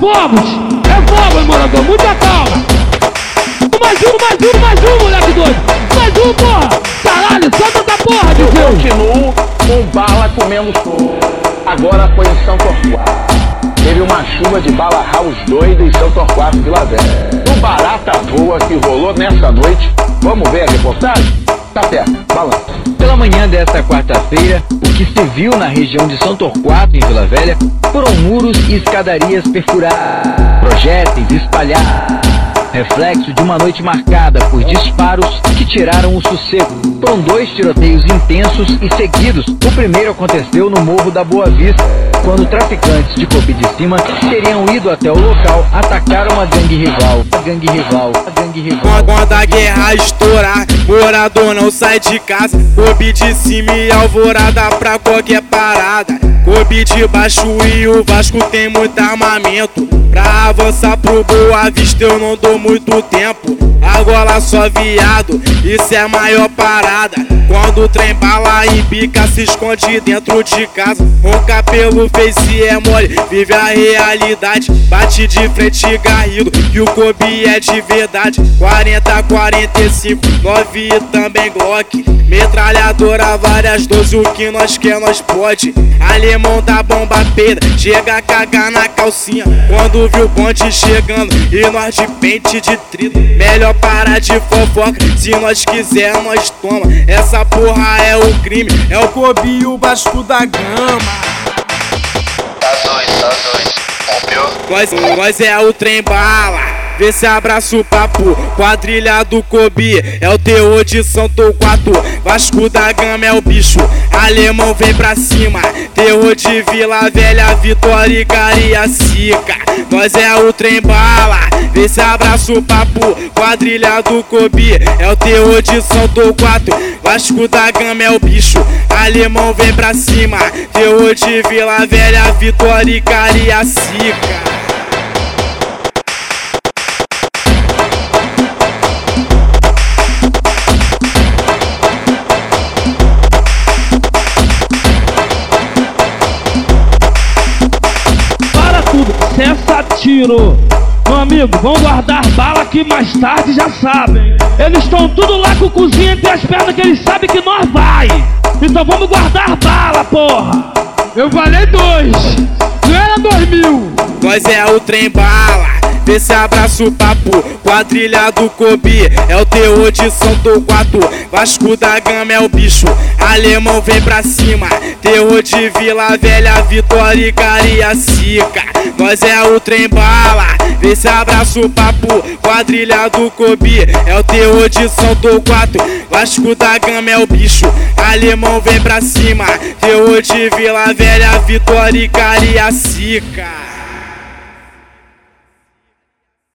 fogos! É fogo, hein, morador, muita calma! Mais um, mais um, mais um, moleque doido! Mais um, porra! Caralho, solta essa porra, Eu DJ! continuo com bala comendo fogo. Agora foi em São Torquato. Teve uma chuva de bala house doida em São Torquato, Vila Velha. No barata voa que rolou nessa noite. Vamos ver a reportagem? Tá certo, balança. Pela manhã desta quarta-feira, o que se viu na região de São Torquato, em Vila Velha, foram muros e escadarias perfurados, projéteis espalhados. Reflexo de uma noite marcada por disparos que tiraram o sossego. Foram dois tiroteios intensos e seguidos. O primeiro aconteceu no Morro da Boa Vista, quando traficantes de Copi de Cima teriam ido até o local atacar uma gangue rival. A gangue rival, a gangue rival. Quando, a guerra estourar, morador não sai de casa. Coube de cima e alvorada pra qualquer parada. Coube de baixo e o Vasco tem muito armamento. Pra avançar pro Boa Vista eu não dou muito tempo. Agora só viado, isso é a maior parada. Quando o trem bala e bica se esconde dentro de casa. Cabelo fez se é mole, vive a realidade. Bate de frente garrido, que o Kobe é de verdade. 40, 45, 9 e também Glock. Metralhadora, várias 12, o que nós quer, nós pode. Alemão da bomba peida, chega a cagar na calcinha. Quando viu o bonde chegando, e nós de pente de trito. Melhor parar de fofoca, se nós quiser, nós toma. Essa porra é o crime, é o Kobe e o Vasco da Gama. Tá doido, tá. Rompeu? Nós, nós é o trem bala. Vê se abraça o papo, quadrilha do Kobe. É o teor de São Torquato Vasco da Gama é o bicho. Alemão vem pra cima. Terror de Vila Velha, Vitória e Cariacica. Nós é o trem bala. Vê se abraça o papo, quadrilha do Kobe. É o teor de São Torquato Vasco da Gama é o bicho. Alemão vem pra cima. Terror de Vila Velha, Vitória e Cariacica cessa tiro. Meu amigo, vão guardar bala que mais tarde já sabem. Eles estão tudo lá com o cozinho entre as pernas que eles sabem que nós vai. Então vamos guardar bala, porra. Eu falei dois, não era dois mil. Nós é o trem bala, vê se abraça o papo, quadrilha do Kobe, é o teor de São Torquato, Vasco da Gama é o bicho, alemão vem pra cima, terror de Vila Velha, Vitória e Cariacica, nós é o trem bala, vê se abraça o papo, quadrilha do Kobe, é o teor de São Torquato, Vasco da Gama é o bicho, alemão vem pra cima, terror de Vila Velha, Vitória e Cariacica.